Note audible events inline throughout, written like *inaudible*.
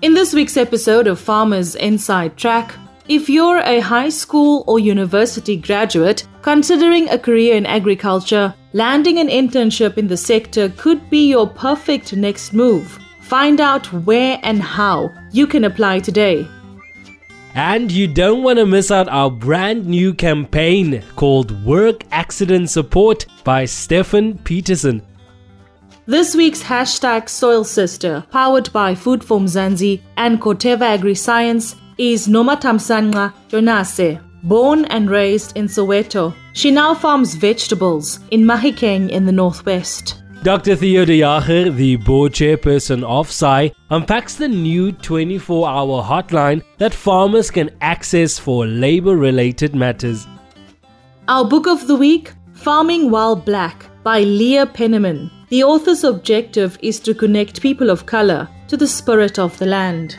In this week's episode of Farmers Inside Track, if you're a high school or university graduate considering a career in agriculture, landing an internship in the sector could be your perfect next move. Find out where and how you can apply today. And you don't want to miss out our brand new campaign called Work Accident Support by Stefan Peterson. This week's hashtag Soil Sister, powered by Food for Mzansi and Corteva Agri Science, is Nomatamsanqa Jonase. Born and raised in Soweto, she now farms vegetables in Mahikeng in the northwest. Dr. Theo de Jager, the board chairperson of SAI, unpacks the new 24 hour hotline that farmers can access for labor related matters. Our book of the week Farming While Black by Leah Penniman. The author's objective is to connect people of color to the spirit of the land.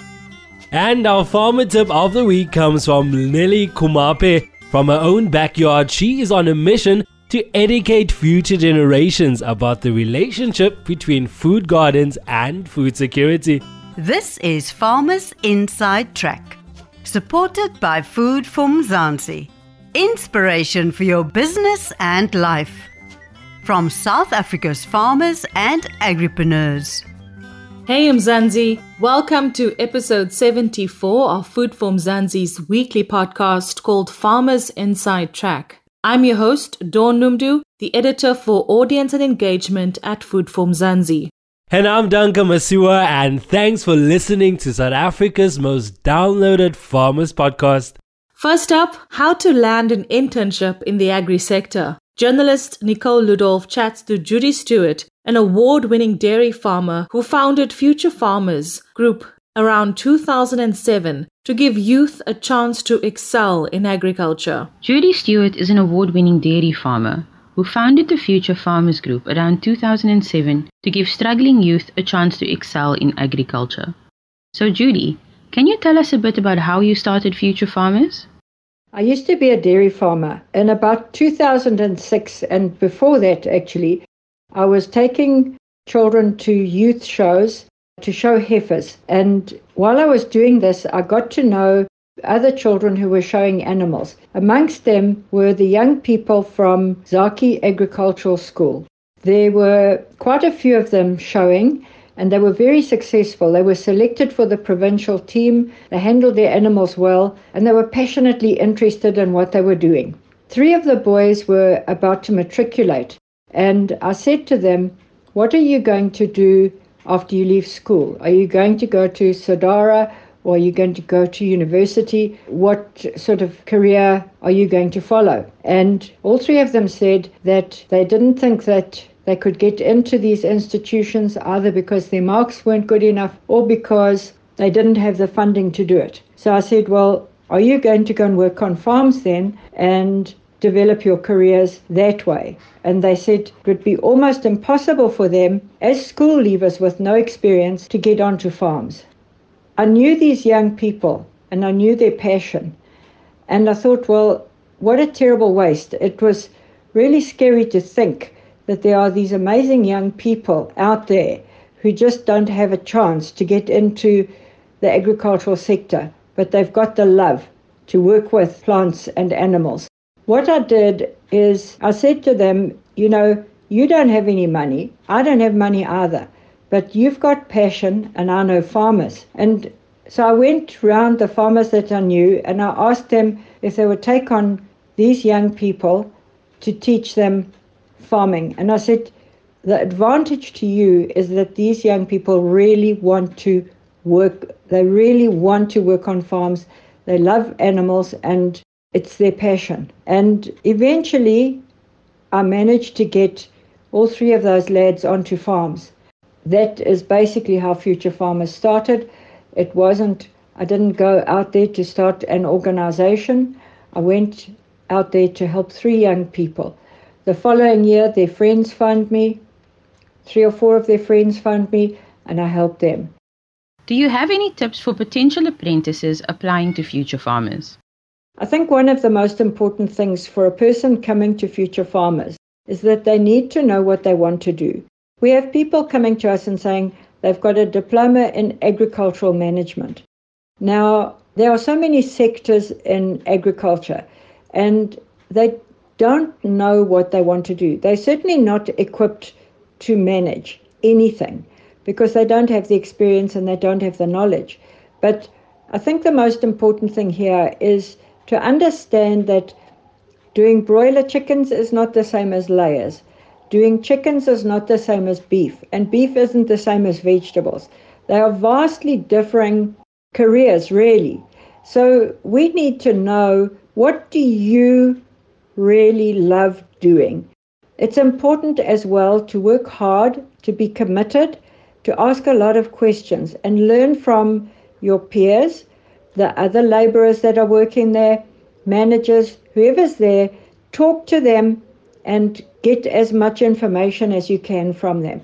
And our farmer tip of the week comes from Nelly Kumape. From her own backyard, she is on a mission to educate future generations about the relationship between food gardens and food security. This is Farmers Inside Track, supported by Food for Mzansi. Inspiration for your business and life. From South Africa's farmers and agripreneurs. Hey Mzansi, welcome to episode 74 of Food for Mzansi's weekly podcast called Farmers Inside Track. I'm your host, Dawn Noemdoe, the editor for audience and engagement at Food for Mzansi. And I'm Duncan Masiwa, and thanks for listening to South Africa's most downloaded farmers podcast. First up, how to land an internship in the agri sector. Journalist Nicole Ludolph chats to Judy Stuart, an award winning dairy farmer who founded Future Farmers Group around 2007 to give youth a chance to excel in agriculture. Judy Stuart is an award winning dairy farmer who founded the Future Farmers Group around 2007 to give struggling youth a chance to excel in agriculture. So, Judy, can you tell us a bit about how you started Future Farmers? I used to be a dairy farmer. In about 2006, and before that, actually, I was taking children to youth shows to show heifers. And while I was doing this, I got to know other children who were showing animals. Amongst them were the young people from Zakhe Agricultural School. There were quite a few of them showing, and they were very successful. They were selected for the provincial team, they handled their animals well, and they were passionately interested in what they were doing. Three of the boys were about to matriculate, and I said to them, What are you going to do after you leave school? Are you going to go to Cedara or are you going to go to university? What sort of career are you going to follow? And all three of them said that they didn't think that they could get into these institutions either because their marks weren't good enough or because they didn't have the funding to do it. So I said, Well, are you going to go and work on farms then? And develop your careers that way. And they said it would be almost impossible for them, as school leavers with no experience, to get onto farms. I knew these young people and I knew their passion. And I thought, well, what a terrible waste. It was really scary to think that there are these amazing young people out there who just don't have a chance to get into the agricultural sector, but they've got the love to work with plants and animals. What I did is I said to them, you know, you don't have any money. I don't have money either. But you've got passion, and I know farmers. And so I went round the farmers that I knew and I asked them if they would take on these young people to teach them farming. And I said, the advantage to you is that these young people really want to work, they really want to work on farms. They love animals and it's their passion. And eventually, I managed to get all three of those lads onto farms. That is basically how Future Farmers started. It wasn't, I didn't go out there to start an organization. I went out there to help three young people. The following year, their friends found me, three or four of their friends found me, and I helped them. Do you have any tips for potential apprentices applying to Future Farmers? I think one of the most important things for a person coming to future farmers is that they need to know what they want to do. We have people coming to us and saying, they've got a diploma in agricultural management. Now, there are so many sectors in agriculture, and they don't know what they want to do. They're certainly not equipped to manage anything because they don't have the experience and they don't have the knowledge. But I think the most important thing here is to understand that doing broiler chickens is not the same as layers. Doing chickens is not the same as beef, and beef isn't the same as vegetables. They are vastly differing careers, really. So we need to know what do you really love doing? It's important as well to work hard, to be committed, to ask a lot of questions and learn from your peers, the other laborers that are working there, managers, whoever's there, talk to them and get as much information as you can from them.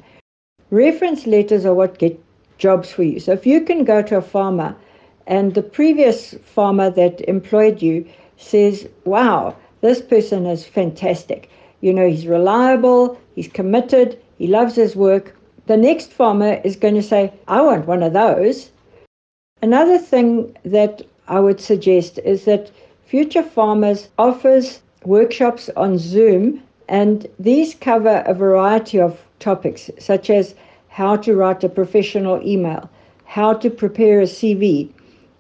Reference letters are what get jobs for you. So if you can go to a farmer and the previous farmer that employed you says, wow, this person is fantastic. You know, he's reliable, he's committed, he loves his work. The next farmer is going to say, I want one of those. Another thing that I would suggest is that Future Farmers offers workshops on Zoom, and these cover a variety of topics, such as how to write a professional email, how to prepare a CV,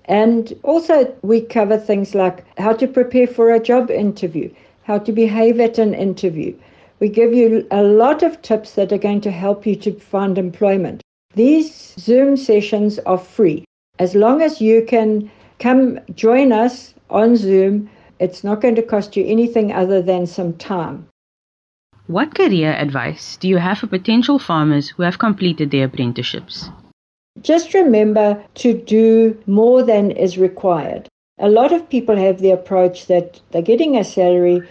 and also, we cover things like how to prepare for a job interview, how to behave at an interview. We give you a lot of tips that are going to help you to find employment. These Zoom sessions are free. As long as you can come join us on Zoom, it's not going to cost you anything other than some time. What career advice do you have for potential farmers who have completed their apprenticeships? Just remember to do more than is required. A lot of people have the approach that they're getting a salary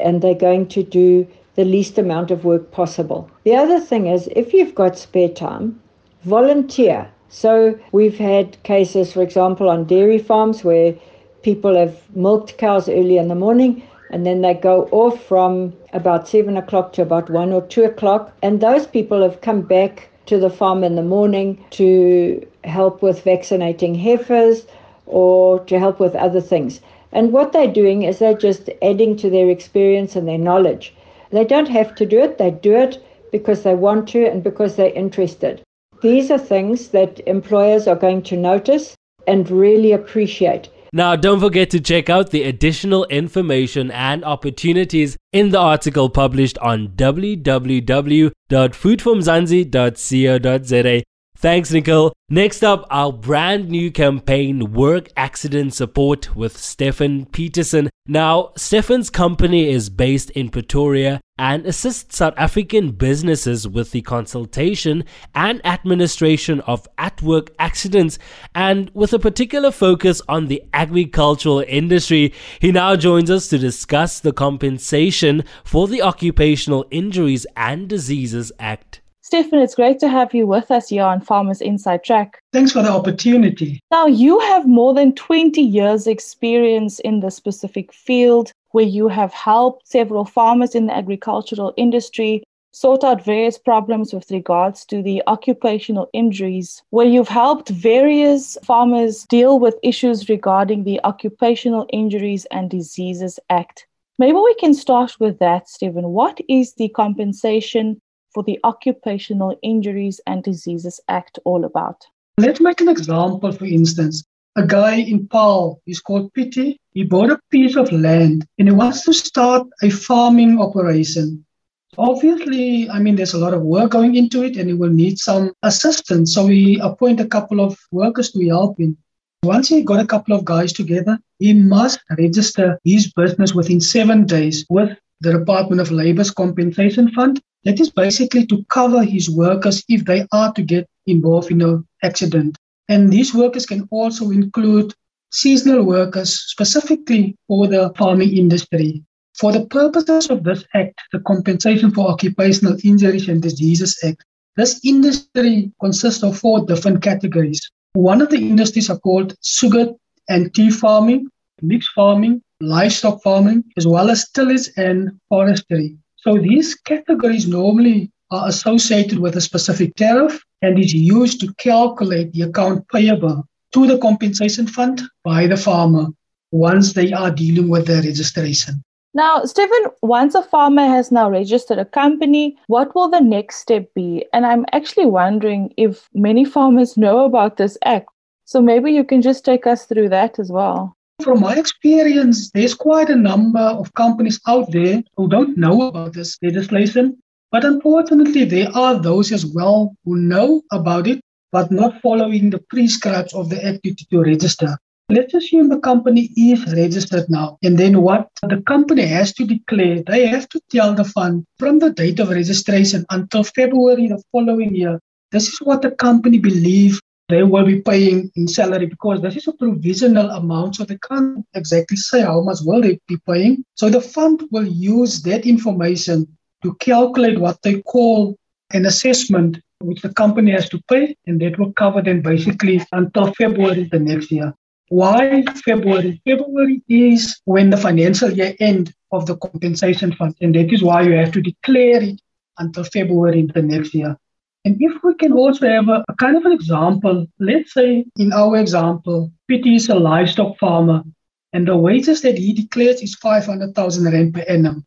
and they're going to do the least amount of work possible. The other thing is, if you've got spare time, volunteer. So we've had cases, for example, on dairy farms where people have milked cows early in the morning and then they go off from about seven o'clock to about one or two o'clock. And those people have come back to the farm in the morning to help with vaccinating heifers or to help with other things. And what they're doing is they're just adding to their experience and their knowledge. They don't have to do it, they do it because they want to and because they're interested. These are things that employers are going to notice and really appreciate. Now, don't forget to check out the additional information and opportunities in the article published on www.foodformzansi.co.za Thanks, Nicole. Next up, our brand new campaign, Work Accident Support with Stefan Peterson. Now, Stefan's company is based in Pretoria and assists South African businesses with the consultation and administration of at work accidents and with a particular focus on the agricultural industry. He now joins us to discuss the compensation for the Occupational Injuries and Diseases Act. Stefan, it's great to have you with us here on Farmers Inside Track. Thanks for the opportunity. Now, you have more than 20 years' experience in the specific field where you have helped several farmers in the agricultural industry sort out various problems with regards to the occupational injuries, where you've helped various farmers deal with issues regarding the Occupational Injuries and Diseases Act. Maybe we can start with that, Stephen. What is the compensation for the Occupational Injuries and Diseases Act all about? Let's make an example, for instance. A guy in Paarl, he's called Pity. He bought a piece of land and he wants to start a farming operation. Obviously, I mean, there's a lot of work going into it and he will need some assistance. So we appoint a couple of workers to help him. Once he got a couple of guys together, he must register his business within seven days with the Department of Labor's compensation fund. That is basically to cover his workers if they are to get involved in an accident. And these workers can also include seasonal workers specifically for the farming industry. For the purposes of this act, the Compensation for Occupational Injuries and Diseases Act, this industry consists of four different categories. One of the industries are called sugar and tea farming, mixed farming, livestock farming, as well as tillage and forestry. So these categories normally are associated with a specific tariff and is used to calculate the account payable to the compensation fund by the farmer once they are dealing with their registration. Now, Stephen, once a farmer has now registered a company, what will the next step be? And I'm actually wondering if many farmers know about this act. So maybe you can just take us through that as well. From my experience, there's quite a number of companies out there who don't know about this legislation. But unfortunately, there are those as well who know about it, but not following the prescribes of the Act to register. Let's assume the company is registered now. And then what the company has to declare, they have to tell the fund from the date of registration until February the following year. This is what the company believes they will be paying in salary because this is a provisional amount. So they can't exactly say how much will they be paying. So the fund will use that information to calculate what they call an assessment which the company has to pay, and that will cover them basically until February the next year. Why February? February is when the financial year end of the compensation fund, and that is why you have to declare it until February the next year. And if we can also have a, a kind of an example, let's say in our example, Pity is a livestock farmer, and the wages that he declares is 500,000 rand per annum.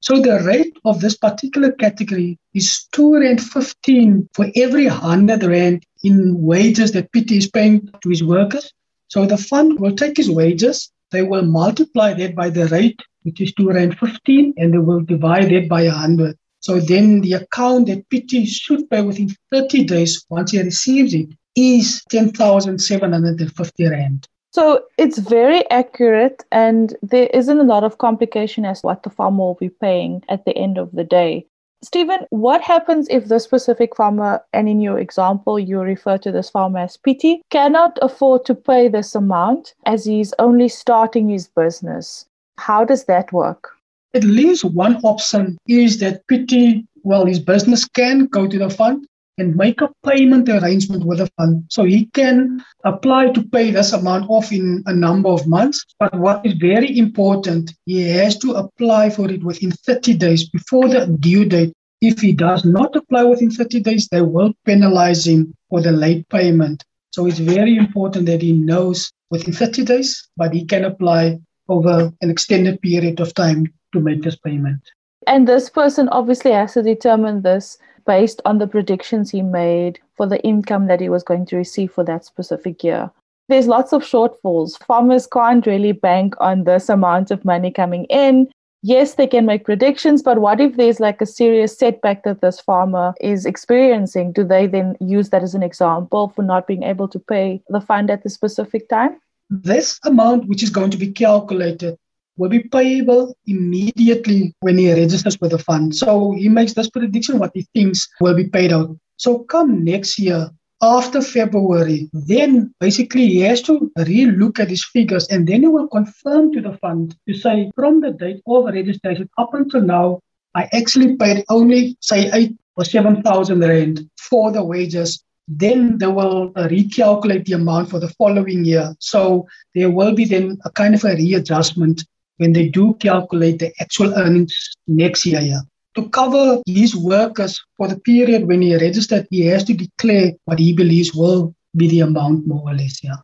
So the rate of this particular category is 2 rand 15 for every 100 rand in wages that Pity is paying to his workers. So the fund will take his wages, they will multiply that by the rate, which is 2 Rand 15, and they will divide it by 100. So then the account that Pity should pay within 30 days once he receives it is 10,750 Rand. So it's very accurate, and there isn't a lot of complication as what the farmer will be paying at the end of the day. Stephen, what happens if the specific farmer, and in your example, you refer to this farmer as Pity, cannot afford to pay this amount as he's only starting his business? How does that work? At least one option is that Pity, well, his business can go to the fund and make a payment arrangement with the fund. So he can apply to pay this amount off in a number of months. But what is very important, he has to apply for it within 30 days before the due date. If he does not apply within 30 days, they will penalize him for the late payment. So it's very important that he knows within 30 days, but he can apply over an extended period of time to make this payment. And this person obviously has to determine this based on the predictions he made for the income that he was going to receive for that specific year. There's lots of shortfalls. Farmers can't really bank on this amount of money coming in. Yes, they can make predictions, but what if there's like a serious setback that this farmer is experiencing? Do they then use that as an example for not being able to pay the fund at the specific time? This amount, which is going to be calculated will be payable immediately when he registers with the fund. So he makes this prediction what he thinks will be paid out. So come next year, after February, then basically he has to re-look at his figures and then he will confirm to the fund to say from the date of registration up until now, I actually paid only say eight or seven thousand rand for the wages. Then they will recalculate the amount for the following year. So there will be then a kind of a readjustment when they do calculate the actual earnings next year. Yeah. To cover his workers for the period when he registered, he has to declare what he believes will be the amount more or less. Yeah.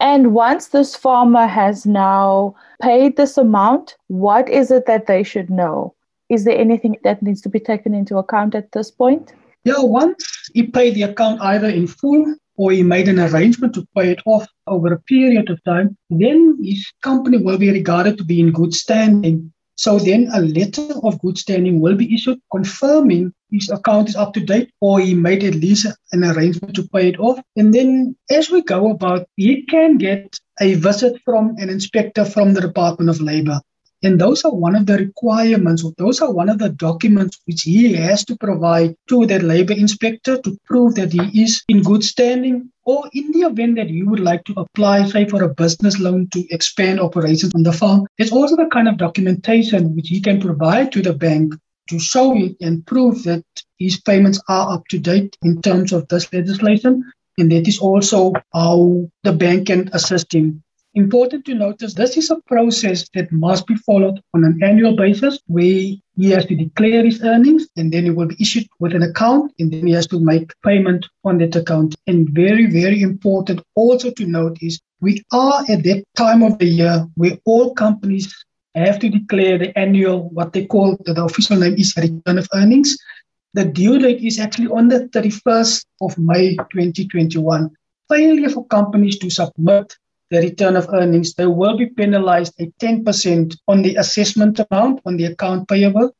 And once this farmer has now paid this amount, what is it that they should know? Is there anything that needs to be taken into account at this point? Yeah, once he paid the account either in full or he made an arrangement to pay it off over a period of time, then his company will be regarded to be in good standing. So then a letter of good standing will be issued confirming his account is up to date or he made at least an arrangement to pay it off. And then as we go about, he can get a visit from an inspector from the Department of Labor. And those are one of the requirements, or those are one of the documents which he has to provide to that labor inspector to prove that he is in good standing. Or in the event that you would like to apply, say, for a business loan to expand operations on the farm, there's also the kind of documentation which he can provide to the bank to show it and prove that his payments are up to date in terms of this legislation. And that is also how the bank can assist him Important to notice this is a process that must be followed on an annual basis where he has to declare his earnings and then he will be issued with an account and then he has to make payment on that account. And very, very important also to note is we are at that time of the year where all companies have to declare the annual, what they call the, the official name is return of earnings. The due date is actually on the 31st of May 2021. Failure for companies to submit the return of earnings, they will be penalized at 10% on the assessment amount on the account payable.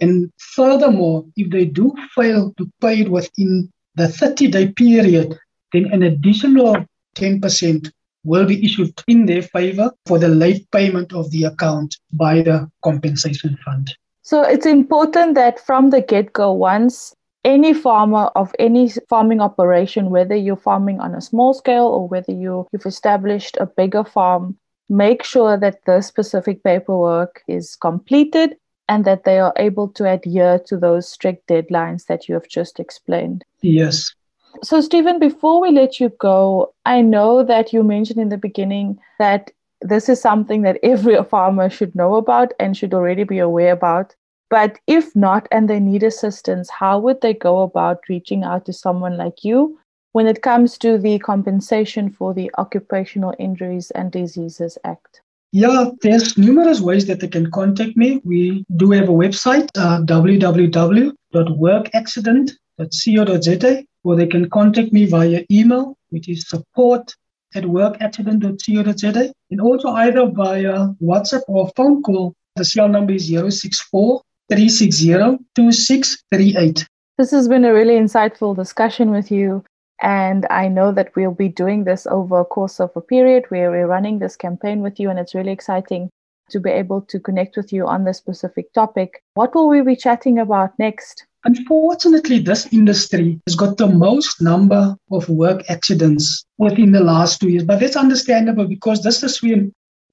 And furthermore, if they do fail to pay it within the 30 day period, then an additional 10% will be issued in their favor for the late payment of the account by the compensation fund. So it's important that from the get go, once any farmer of any farming operation, whether you're farming on a small scale or whether you, you've established a bigger farm, make sure that the specific paperwork is completed and that they are able to adhere to those strict deadlines that you have just explained. Yes. So, Stephen, before we let you go, I know that you mentioned in the beginning that this is something that *laughs* every farmer should know about and should already be aware about. But if not, and they need assistance, how would they go about reaching out to someone like you when it comes to the compensation for the Occupational Injuries and Diseases Act? Yeah, there's numerous ways that they can contact me. We do have a website, uh, www.workaccident.co.za, or they can contact me via email, which is support at workaccident.co.za, and also either via WhatsApp or phone call. The cell number is 064 360-2638. This has been a really insightful discussion with you. And I know that we'll be doing this over a course of a period where we're running this campaign with you. And it's really exciting to be able to connect with you on this specific topic. What will we be chatting about next? Unfortunately, this industry has got the most number of work accidents within the last two years. But that's understandable because this is where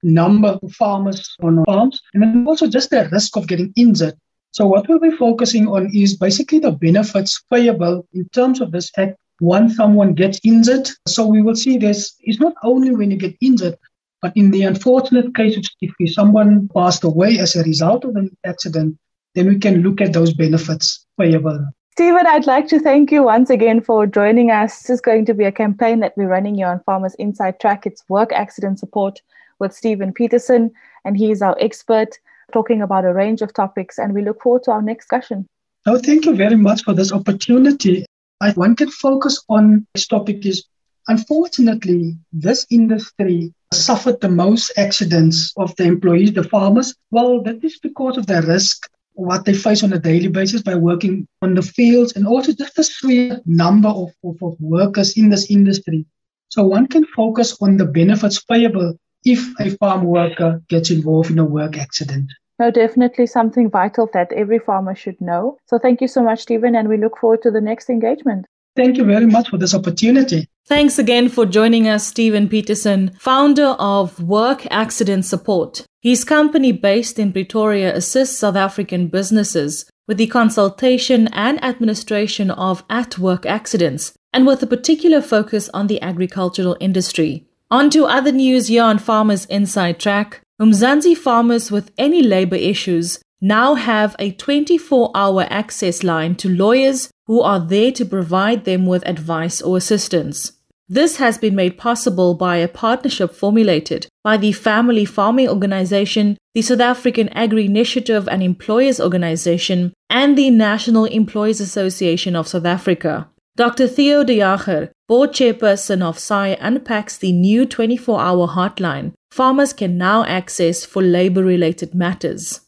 number of farmers on farms and then also just the risk of getting injured so what we'll be focusing on is basically the benefits payable in terms of this act once someone gets injured. So we will see this is not only when you get injured, but in the unfortunate case, if someone passed away as a result of an accident, then we can look at those benefits payable. Stephen, I'd like to thank you once again for joining us. This is going to be a campaign that we're running here on Farmers Inside Track. It's work accident support with Stephen Peterson, and he's our expert talking about a range of topics, and we look forward to our next discussion. Oh, thank you very much for this opportunity. I, one can focus on this topic is unfortunately, this industry suffered the most accidents of the employees, the farmers. Well, that is because of the risk what they face on a daily basis by working on the fields and also just the sheer number of, of, of workers in this industry. So one can focus on the benefits payable if a farm worker gets involved in a work accident. No, definitely something vital that every farmer should know. So thank you so much, Stephen, and we look forward to the next engagement. Thank you very much for this opportunity. Thanks again for joining us, Stephen Peterson, founder of Work Accident Support. His company, based in Pretoria, assists South African businesses with the consultation and administration of at work accidents, and with a particular focus on the agricultural industry. On to other news here on Farmers Inside Track. Umzansi farmers with any labor issues now have a 24 hour access line to lawyers who are there to provide them with advice or assistance. This has been made possible by a partnership formulated by the Family Farming Organization, the South African Agri Initiative and Employers Organization, and the National Employers Association of South Africa. Dr. Theo de Jager, board chairperson of SAI, unpacks the new 24 hour hotline farmers can now access for labor related matters.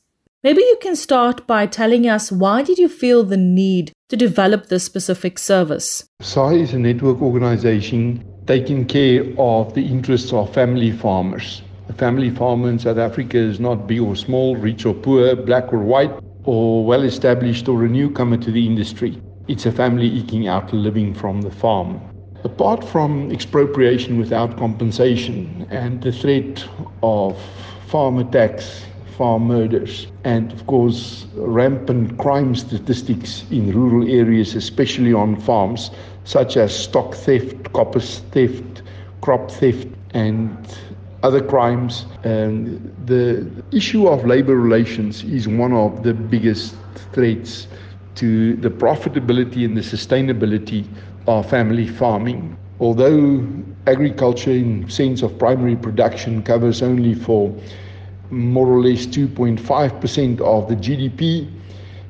Maybe you can start by telling us why did you feel the need to develop this specific service? SAI is a network organization taking care of the interests of family farmers. A family farmer in South Africa is not big or small, rich or poor, black or white, or well established or a newcomer to the industry. It's a family eking out a living from the farm. Apart from expropriation without compensation and the threat of farm attacks, farm murders, and of course, rampant crime statistics in rural areas, especially on farms, such as stock theft, coppice theft, crop theft, and other crimes. And the issue of labor relations is one of the biggest threats to the profitability and the sustainability of family farming. Although agriculture in sense of primary production covers only for more or less 2.5% of the GDP,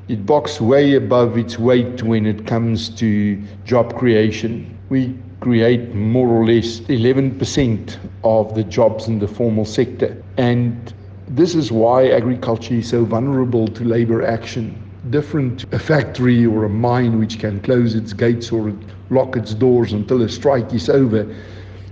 it boxes way above its weight when it comes to job creation. We create more or less 11% of the jobs in the formal sector. And this is why agriculture is so vulnerable to labor action. Different a factory or a mine which can close its gates or lock its doors until a strike is over.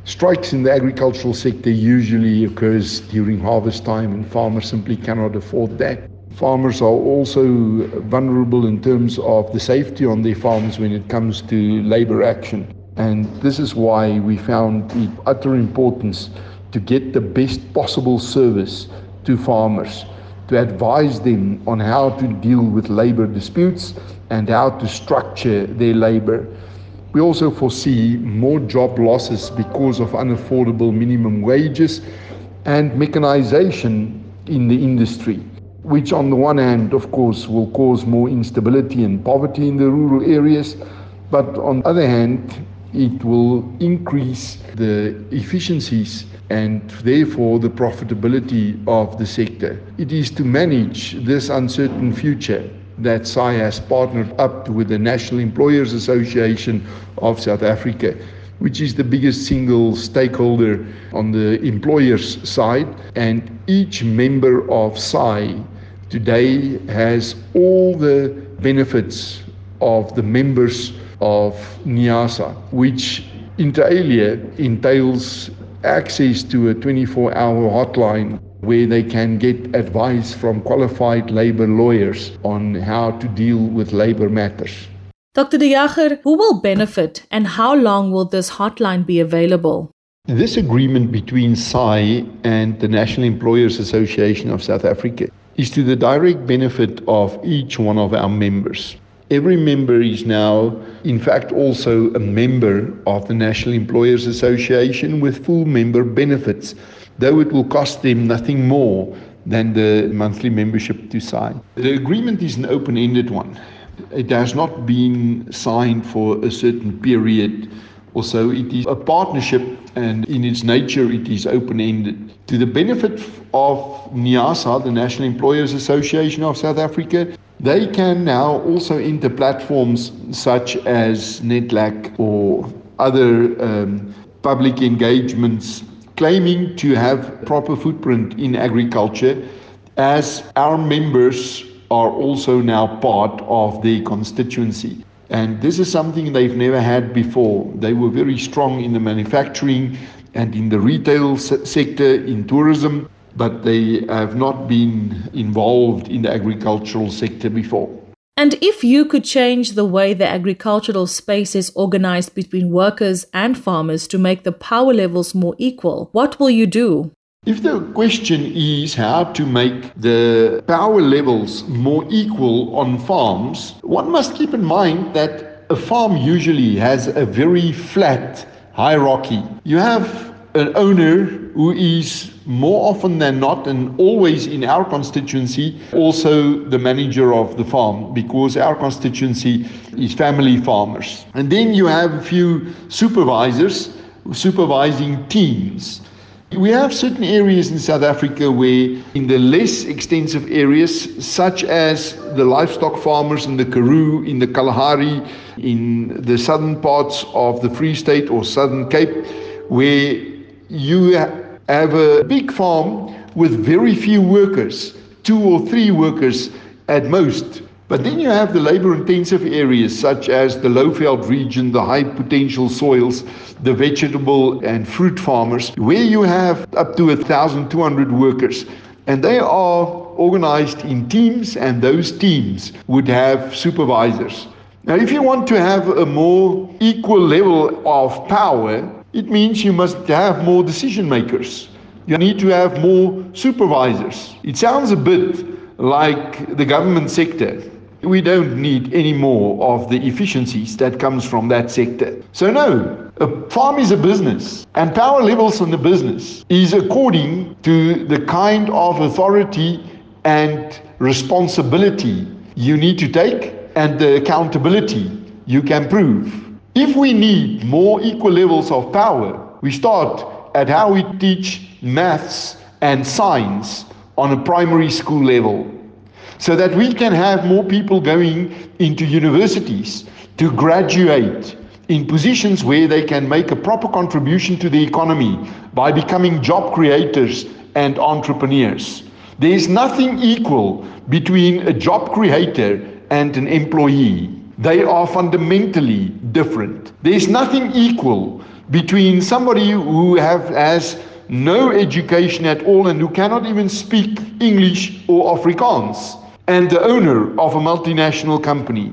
Strikes in the agricultural sector usually occurs during harvest time and farmers simply cannot afford that. Farmers are also vulnerable in terms of the safety on their farms when it comes to labor action. And this is why we found it utter importance to get the best possible service to farmers, to advise them on how to deal with labor disputes and how to structure their labor. We also foresee more job losses because of unaffordable minimum wages and mechanization in the industry which on the one hand, of course, will cause more instability and poverty in the rural areas, but on the other hand, it will increase the efficiencies and therefore the profitability of the sector. It is to manage this uncertain future that SAI has partnered up with the National Employers Association of South Africa, which is the biggest single stakeholder on the employer's side, and each member of SAI today has all the benefits of the members of NIASA, which inter alia entails access to a 24 hour hotline where they can get advice from qualified labor lawyers on how to deal with labor matters. Dr. De Jager, who will benefit and how long will this hotline be available? This agreement between SAI and the National Employers Association of South Africa is to the direct benefit of each one of our members. Every member is now, in fact, also a member of the National Employers Association with full member benefits, though it will cost them nothing more than the monthly membership to sign. The agreement is an open ended one. It has not been signed for a certain period or so. It is a partnership, and in its nature, it is open ended. To the benefit of NIASA, the National Employers Association of South Africa, they can now also enter platforms such as NEDLAC or other um, public engagements claiming to have proper footprint in agriculture as our members are also now part of the constituency. And this is something they've never had before. They were very strong in the manufacturing and in the retail sector, in tourism, but they have not been involved in the agricultural sector before. And if you could change the way the agricultural space is organized between workers and farmers to make the power levels more equal, what will you do? If the question is how to make the power levels more equal on farms, one must keep in mind that a farm usually has a very flat hierarchy. You have an owner who is more often than not and always in our constituency also the manager of the farm because our constituency is family farmers. And then you have a few supervisors supervising teams. We have certain areas in South Africa where, in the less extensive areas, such as the livestock farmers in the Karoo, in the Kalahari, in the southern parts of the Free State or Southern Cape, where you have a big farm with very few workers, two or three workers at most. But then you have the labor intensive areas such as the Lowveld region, the high potential soils, the vegetable and fruit farmers, where you have up to 1,200 workers. And they are organized in teams, and those teams would have supervisors. Now, if you want to have a more equal level of power, it means you must have more decision makers. You need to have more supervisors. It sounds a bit like the government sector we don't need any more of the efficiencies that comes from that sector. So no, a farm is a business and power levels in the business is according to the kind of authority and responsibility you need to take and the accountability you can prove. If we need more equal levels of power, we start at how we teach maths and science on a primary school level so that we can have more people going into universities to graduate in positions where they can make a proper contribution to the economy by becoming job creators and entrepreneurs. There is nothing equal between a job creator and an employee. They are fundamentally different. There is nothing equal between somebody who have, has no education at all and who cannot even speak English or Afrikaans and the owner of a multinational company.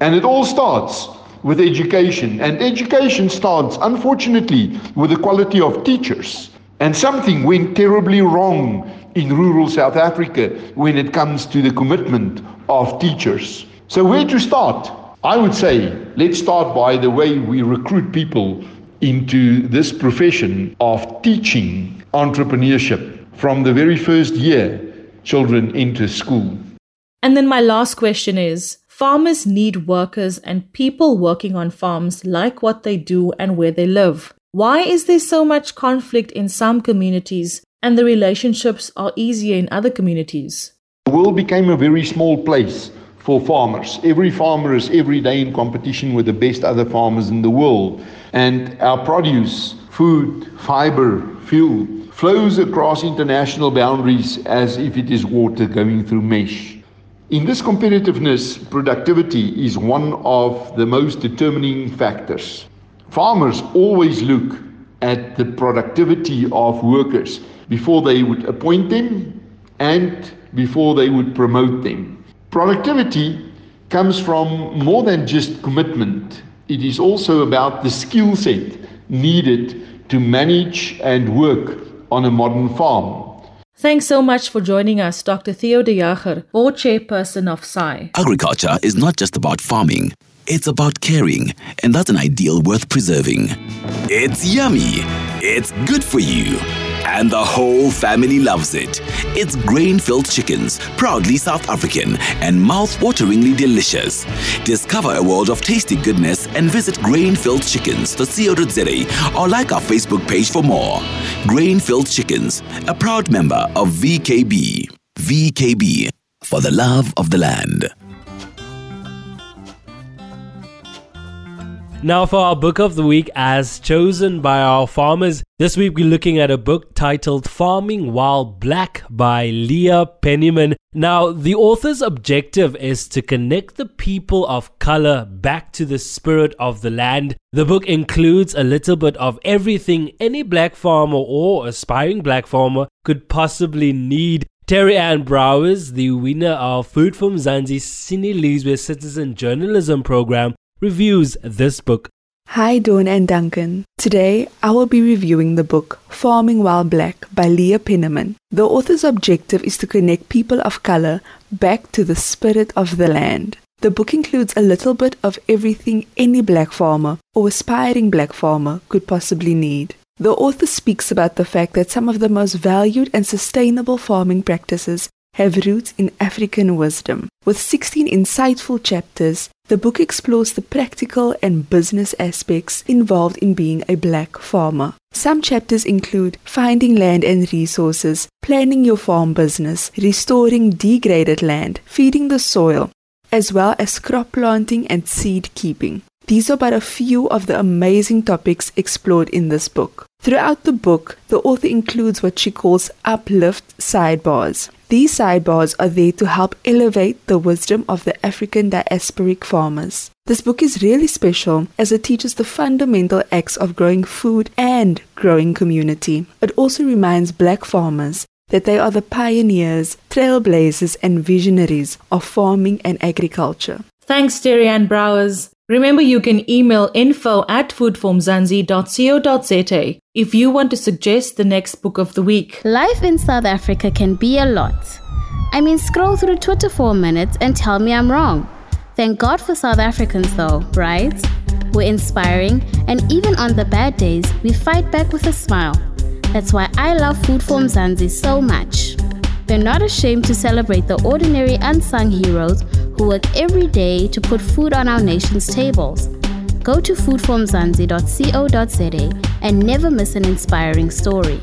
And it all starts with education. And education starts, unfortunately, with the quality of teachers. And something went terribly wrong in rural South Africa when it comes to the commitment of teachers. So, where to start? I would say let's start by the way we recruit people into this profession of teaching entrepreneurship from the very first year children into school. And then my last question is Farmers need workers and people working on farms like what they do and where they live. Why is there so much conflict in some communities and the relationships are easier in other communities? The world became a very small place for farmers. Every farmer is every day in competition with the best other farmers in the world. And our produce, food, fiber, fuel flows across international boundaries as if it is water going through mesh. In this competitiveness, productivity is one of the most determining factors. Farmers always look at the productivity of workers before they would appoint them and before they would promote them. Productivity comes from more than just commitment, it is also about the skill set needed to manage and work on a modern farm. Thanks so much for joining us, Dr. Theo de Jager, board chairperson of SAI. Agriculture is not just about farming, it's about caring, and that's an ideal worth preserving. It's yummy, it's good for you and the whole family loves it. It's grain filled chickens, proudly South African and mouth wateringly delicious. Discover a world of tasty goodness and visit grainfilledchickens.co.za or like our Facebook page for more. Grain Filled Chickens, a proud member of VKB. VKB, for the love of the land. Now, for our book of the week, as chosen by our farmers, this week we're looking at a book titled Farming While Black by Leah Penniman. Now, the author's objective is to connect the people of color back to the spirit of the land. The book includes a little bit of everything any black farmer or aspiring black farmer could possibly need Terry Ann Browers, the winner of Food for Mzansi's Sinilizwe Citizen Journalism Program, reviews this book. Hi, Dawn and Duncan. Today, I will be reviewing the book Farming While Black by Leah Penniman. The author's objective is to connect people of color back to the spirit of the land. The book includes a little bit of everything any black farmer or aspiring black farmer could possibly need. The author speaks about the fact that some of the most valued and sustainable farming practices have roots in African wisdom. With 16 insightful chapters, the book explores the practical and business aspects involved in being a black farmer. Some chapters include finding land and resources, planning your farm business, restoring degraded land, feeding the soil, as well as crop planting and seed keeping. These are but a few of the amazing topics explored in this book. Throughout the book, the author includes what she calls uplift sidebars. These sidebars are there to help elevate the wisdom of the African diasporic farmers. This book is really special as it teaches the fundamental acts of growing food and growing community. It also reminds black farmers that they are the pioneers, trailblazers, and visionaries of farming and agriculture. Thanks, Darianne Browers. Remember, you can email info at foodformzansi.co.za if you want to suggest the next book of the week. Life in South Africa can be a lot. I mean, scroll through Twitter for a minute and tell me I'm wrong. Thank God for South Africans, though, right? We're inspiring, and even on the bad days, we fight back with a smile. That's why I love Food for Mzansi so much. They're not ashamed to celebrate the ordinary unsung heroes who work every day to put food on our nation's tables. Go to foodformzansi.co.za and never miss an inspiring story.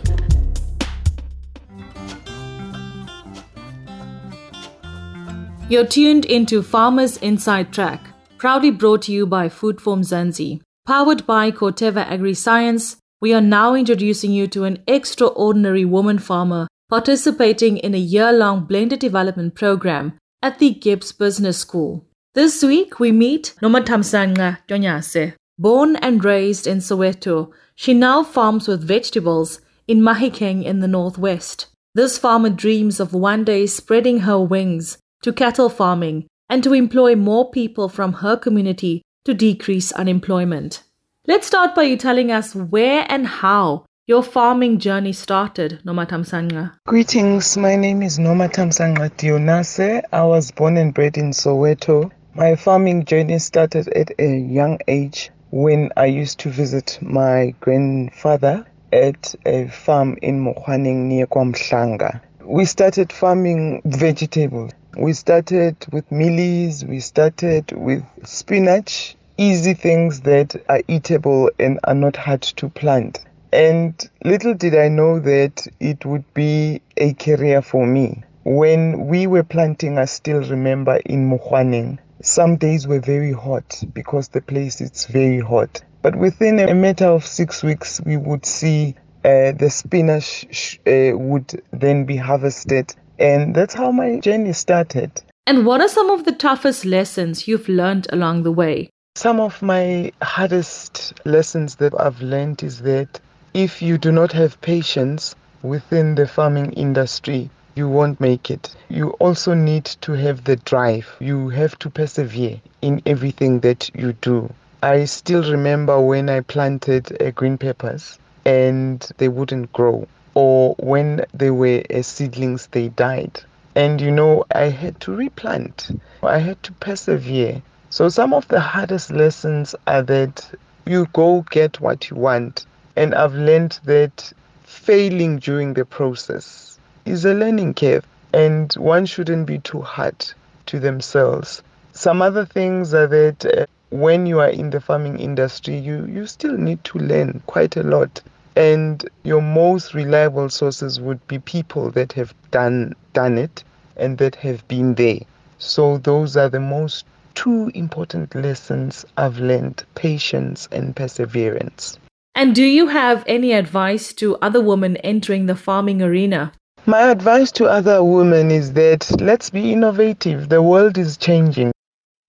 You're tuned into Farmers Inside Track, proudly brought to you by Food for Mzansi. Powered by Corteva Agri Science, we are now introducing you to an extraordinary woman farmer participating in a year long blended development program at the GIBS Business School. This week, we meet Nomathamsanqa Tonyase. Born and raised in Soweto, she now farms with vegetables in Mahikeng in the northwest. This farmer dreams of one day spreading her wings to cattle farming and to employ more people from her community to decrease unemployment. Let's start by you telling us where and how your farming journey started, Nomathamsanqa. Greetings, my name is Nomathamsanqa Tonyase. I was born and bred in Soweto. My farming journey started at a young age when I used to visit my grandfather at a farm in Mokhaneng near Kwamhlanga. We started farming vegetables. We started with mealies, we started with spinach, easy things that are eatable and are not hard to plant. And little did I know that it would be a career for me. When we were planting, I still remember in Mokhaneng, some days were very hot because the place is very hot. But within a matter of six weeks, we would see uh, the spinach uh, would then be harvested and that's how my journey started. And what are some of the toughest lessons you've learned along the way? Some of my hardest lessons that I've learned is that if you do not have patience within the farming industry, you won't make it. You also need to have the drive. You have to persevere in everything that you do. I still remember when I planted uh, green peppers and they wouldn't grow or when they were uh, seedlings, they died. And you know, I had to replant, I had to persevere. So, some of the hardest lessons are that you go get what you want. And I've learned that failing during the process is a learning curve, and one shouldn't be too hard to themselves. Some other things are that uh, when you are in the farming industry, you, you still need to learn quite a lot and your most reliable sources would be people that have done done it and that have been there so those are the most two important lessons i've learned patience and perseverance and do you have any advice to other women entering the farming arena? My advice to other women is that let's be innovative. The world is changing.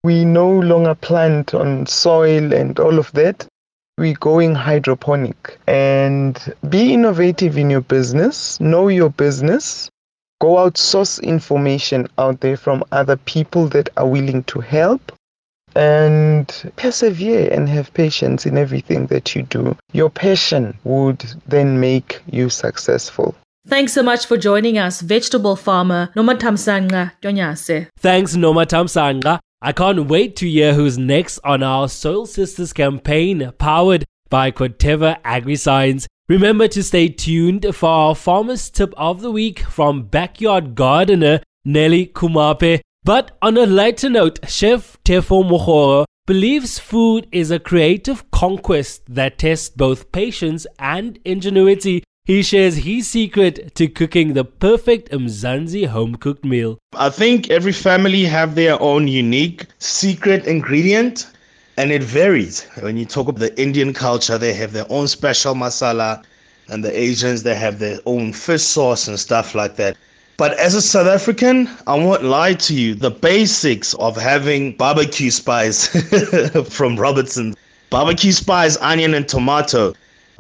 We no longer plant on soil and all of that. We're going hydroponic. And be innovative in your business, know your business, go out source information out there from other people that are willing to help and persevere and have patience in everything that you do. Your passion would then make you successful. Thanks so much for joining us, vegetable farmer Nomathamsanqa Tonyase. Thanks, Nomathamsanqa. I can't wait to hear who's next on our Soil Sisters campaign powered by Corteva AgriScience. Remember to stay tuned for our farmer's tip of the week from backyard gardener Nelly Komape. But on a lighter note, Chef Tefo Mohoro believes food is a creative conquest that tests both patience and ingenuity he shares his secret to cooking the perfect Mzansi home cooked meal. I think every family have their own unique secret ingredient and it varies. When you talk about the Indian culture, they have their own special masala and the Asians they have their own fish sauce and stuff like that. But as a South African, I won't lie to you, the basics of having barbecue spice *laughs* from Robertson, barbecue spice, onion and tomato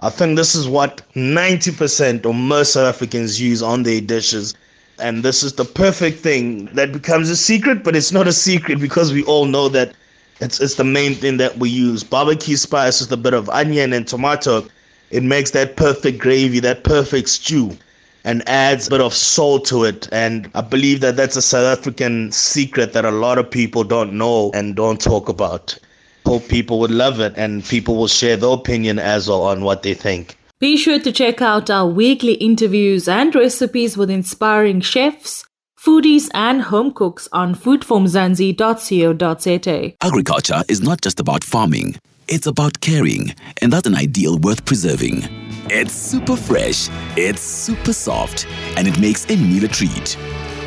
I think this is what 90% or most South Africans use on their dishes. And this is the perfect thing that becomes a secret, but it's not a secret because we all know that it's, it's the main thing that we use. Barbecue spice with a bit of onion and tomato. It makes that perfect gravy, that perfect stew. And adds a bit of soul to it. And I believe that that's a South African secret that a lot of people don't know and don't talk about. Hope people would love it and people will share their opinion as well on what they think. Be sure to check out our weekly interviews and recipes with inspiring chefs, foodies, and home cooks on foodformzansi.co.za. Agriculture is not just about farming, it's about caring, and that's an ideal worth preserving. It's super fresh, it's super soft, and it makes any meal a treat.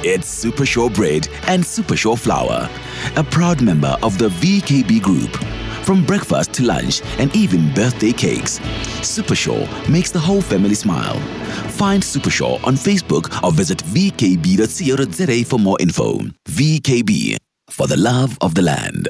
It's Super Sure Bread and Super Sure Flour, a proud member of the VKB Group. From breakfast to lunch and even birthday cakes, Super Sure makes the whole family smile. Find Super Sure on Facebook or visit vkb.co.za for more info. VKB, for the love of the land.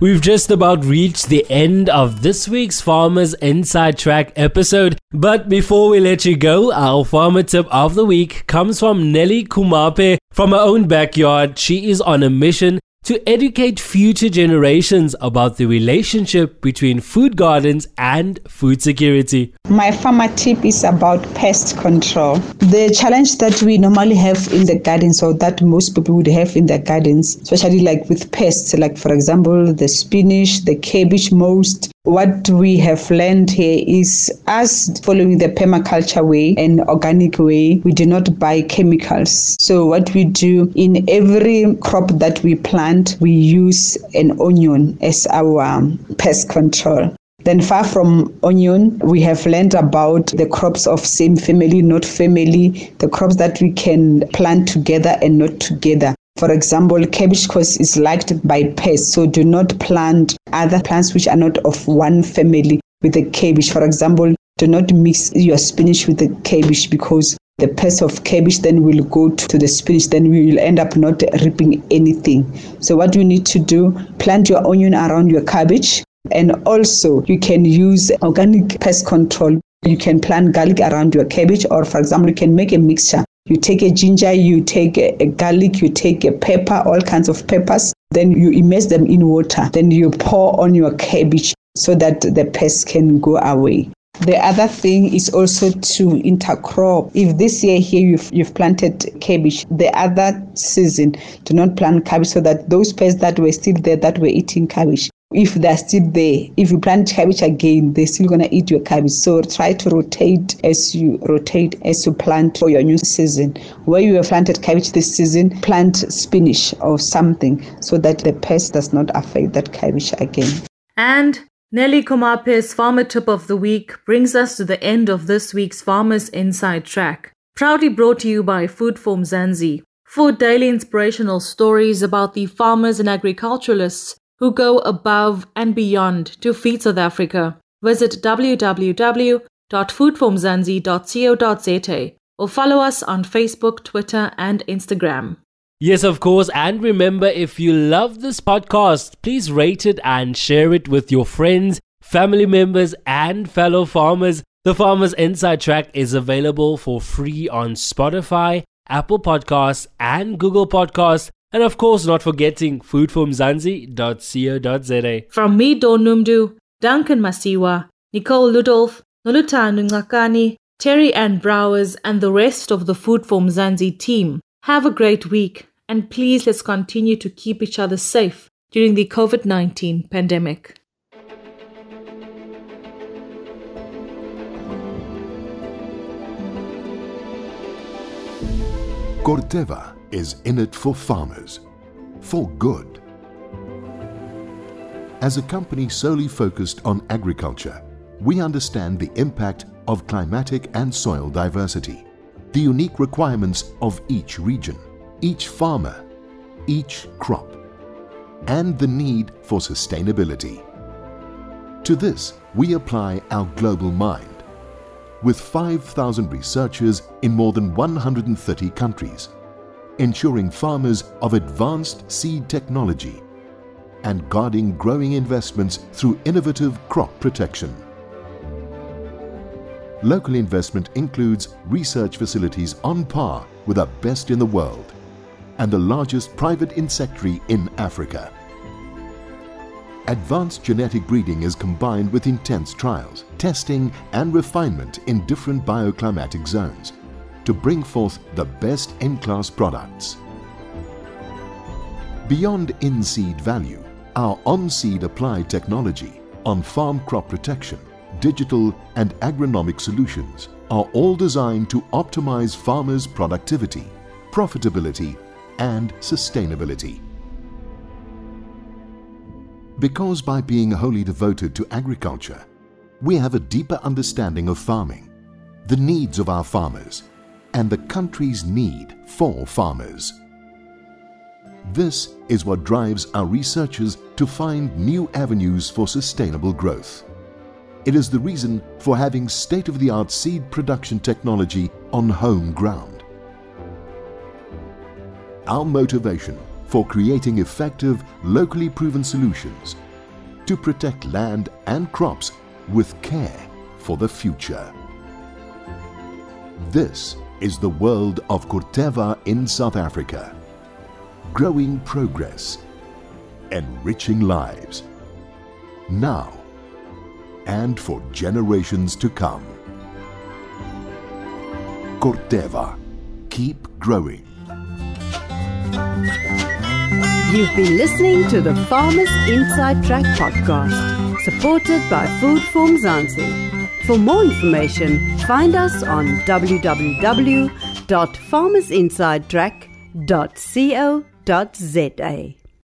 We've just about reached the end of this week's Farmers Inside Track episode. But before we let you go, our farmer tip of the week comes from Nelly Komape from her own backyard. She is on a mission to educate future generations about the relationship between food gardens and food security. My farmer tip is about pest control. The challenge that we normally have in the gardens, or that most people would have in their gardens, especially like with pests, like for example, the spinach, the cabbage, most what we have learned here is us following the permaculture way and organic way, we do not buy chemicals. So, what we do in every crop that we plant, we use an onion as our pest control. Then, far from onion, we have learned about the crops of same family, not family, the crops that we can plant together and not together. For example, cabbage cause is liked by pests, so do not plant other plants which are not of one family with the cabbage. For example, do not mix your spinach with the cabbage because the pest of cabbage then will go to the spinach, then we will end up not reaping anything. So, what you need to do, plant your onion around your cabbage, and also you can use organic pest control. You can plant garlic around your cabbage, or for example, you can make a mixture you take a ginger, you take a, garlic, you take a pepper, all kinds of peppers. Then you immerse them in water. Then you pour on your cabbage so that the pests can go away. The other thing is also to intercrop. If this year here you've, you've planted cabbage, the other season do not plant cabbage so that those pests that were still there that were eating cabbage if they're still there, if you plant cabbage again, they're still gonna eat your cabbage. So try to rotate as you rotate as you plant for your new season. Where you have planted cabbage this season, plant spinach or something so that the pest does not affect that cabbage again. And Nelly Komape's Farmer Tip of the Week brings us to the end of this week's Farmers Inside Track. Proudly brought to you by Food for Mzansi. For daily inspirational stories about the farmers and agriculturalists who go above and beyond to feed South Africa. Visit www.foodformzansi.co.za or follow us on Facebook, Twitter, and Instagram. Yes, of course. And remember, if you love this podcast, please rate it and share it with your friends, family members, and fellow farmers. The Farmers Inside Track is available for free on Spotify, Apple Podcasts, and Google Podcasts. And of course, not forgetting foodformzansi.co.za. From me, Dawn Noemdoe, Duncan Masiwa, Nicole Ludolph, Noluthando Ngcakani, Terry Ann Browers, and the rest of the Food for Mzansi team. Have a great week, and please let's continue to keep each other safe during the COVID 19 pandemic. Corteva is in it for farmers, for good. As a company solely focused on agriculture, we understand the impact of climatic and soil diversity, the unique requirements of each region, each farmer, each crop, and the need for sustainability. To this, we apply our global mind with 5,000 researchers in more than 130 countries ensuring farmers of advanced seed technology and guarding growing investments through innovative crop protection. Local investment includes research facilities on par with the best in the world and the largest private insectary in Africa. Advanced genetic breeding is combined with intense trials, testing, and refinement in different bioclimatic zones to bring forth the best in class products. Beyond in seed value, our on seed applied technology, on farm crop protection, digital, and agronomic solutions are all designed to optimize farmers' productivity, profitability, and sustainability. Because by being wholly devoted to agriculture, we have a deeper understanding of farming, the needs of our farmers, and the country's need for farmers. This is what drives our researchers to find new avenues for sustainable growth. It is the reason for having state of the art seed production technology on home ground. Our motivation for creating effective, locally proven solutions to protect land and crops with care for the future. This is the world of Corteva in South Africa. Growing progress, enriching lives. Now and for generations to come. Corteva. Keep growing. You've been listening to the Farmers Inside Track podcast, supported by Food for Mzansi. For more information, find us on www.farmersinsidetrack.co.za.